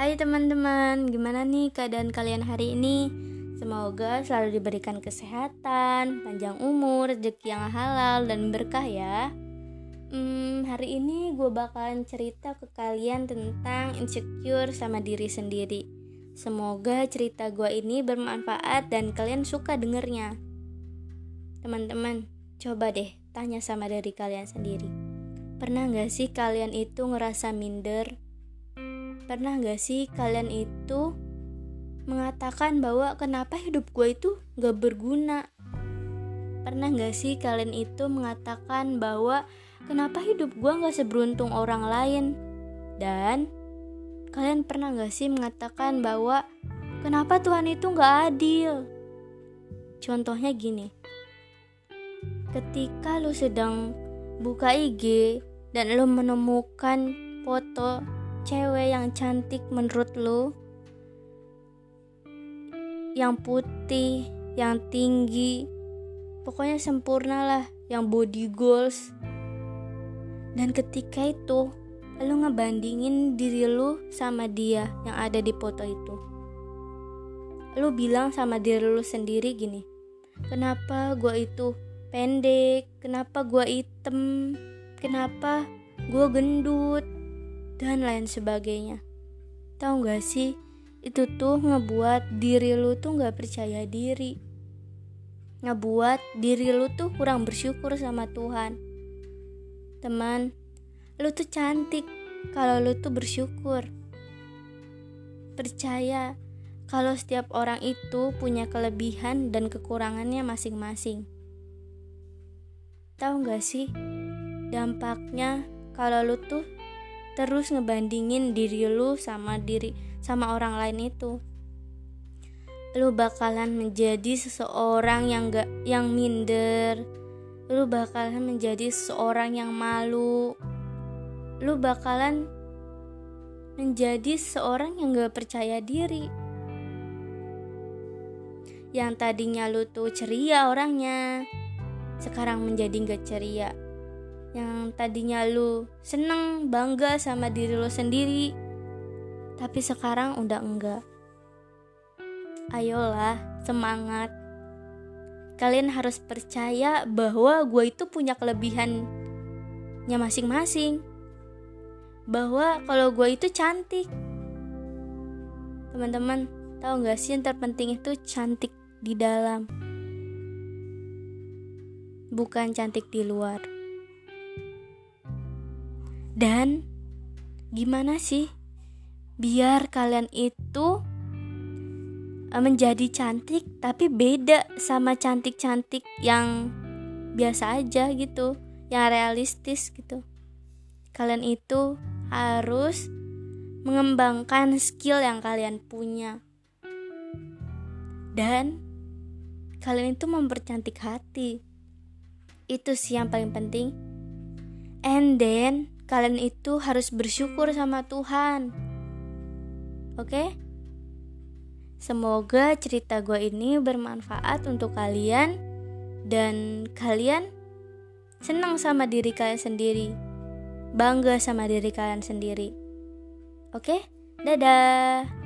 Hai teman-teman, gimana nih keadaan kalian hari ini? Semoga selalu diberikan kesehatan, panjang umur, rezeki yang halal dan berkah ya. Hmm, hari ini gue bakalan cerita ke kalian tentang insecure sama diri sendiri. Semoga cerita gue ini bermanfaat dan kalian suka dengernya. Teman-teman, coba deh tanya sama diri kalian sendiri. Pernah gak sih kalian itu ngerasa minder? Pernah gak sih kalian itu mengatakan bahwa kenapa hidup gue itu gak berguna? Pernah gak sih kalian itu mengatakan bahwa kenapa hidup gue gak seberuntung orang lain? Dan kalian pernah gak sih mengatakan bahwa kenapa Tuhan itu gak adil? Contohnya gini, ketika lu sedang buka IG dan lu menemukan foto cewek yang cantik menurut lu? Yang putih yang tinggi pokoknya sempurna lah yang body goals. Dan ketika itu lu ngebandingin diri lu sama dia yang ada di foto itu. Lu bilang sama diri lu sendiri gini kenapa gua itu pendek? Kenapa gua item kenapa gua gendut dan lain sebagainya. Tahu gak sih, itu tuh ngebuat diri lu tuh gak percaya diri. Ngebuat diri lu tuh kurang bersyukur sama Tuhan. Teman, lu tuh cantik kalau lu tuh bersyukur. Percaya kalau setiap orang itu punya kelebihan dan kekurangannya masing-masing. Tahu gak sih, dampaknya kalau lu tuh terus ngebandingin diri lu sama diri sama orang lain itu. Lu bakalan menjadi seseorang yang gak yang minder. Lu bakalan menjadi seseorang yang malu. Lu bakalan menjadi seseorang yang gak percaya diri. Yang tadinya lu tuh ceria orangnya sekarang menjadi gak ceria yang tadinya lu seneng bangga sama diri lu sendiri tapi sekarang udah enggak. Ayolah semangat. Kalian harus percaya bahwa gue itu punya kelebihannya masing-masing. Bahwa kalau gue itu cantik. Teman-teman tahu nggak sih yang terpenting itu cantik di dalam bukan cantik di luar dan gimana sih biar kalian itu eh, menjadi cantik tapi beda sama cantik-cantik yang biasa aja gitu, yang realistis gitu. Kalian itu harus mengembangkan skill yang kalian punya. Dan kalian itu mempercantik hati. Itu sih yang paling penting. And then kalian itu harus bersyukur sama Tuhan. Oke? Semoga cerita gue ini bermanfaat untuk kalian dan kalian senang sama diri kalian sendiri. Bangga sama diri kalian sendiri. Oke? Dadah.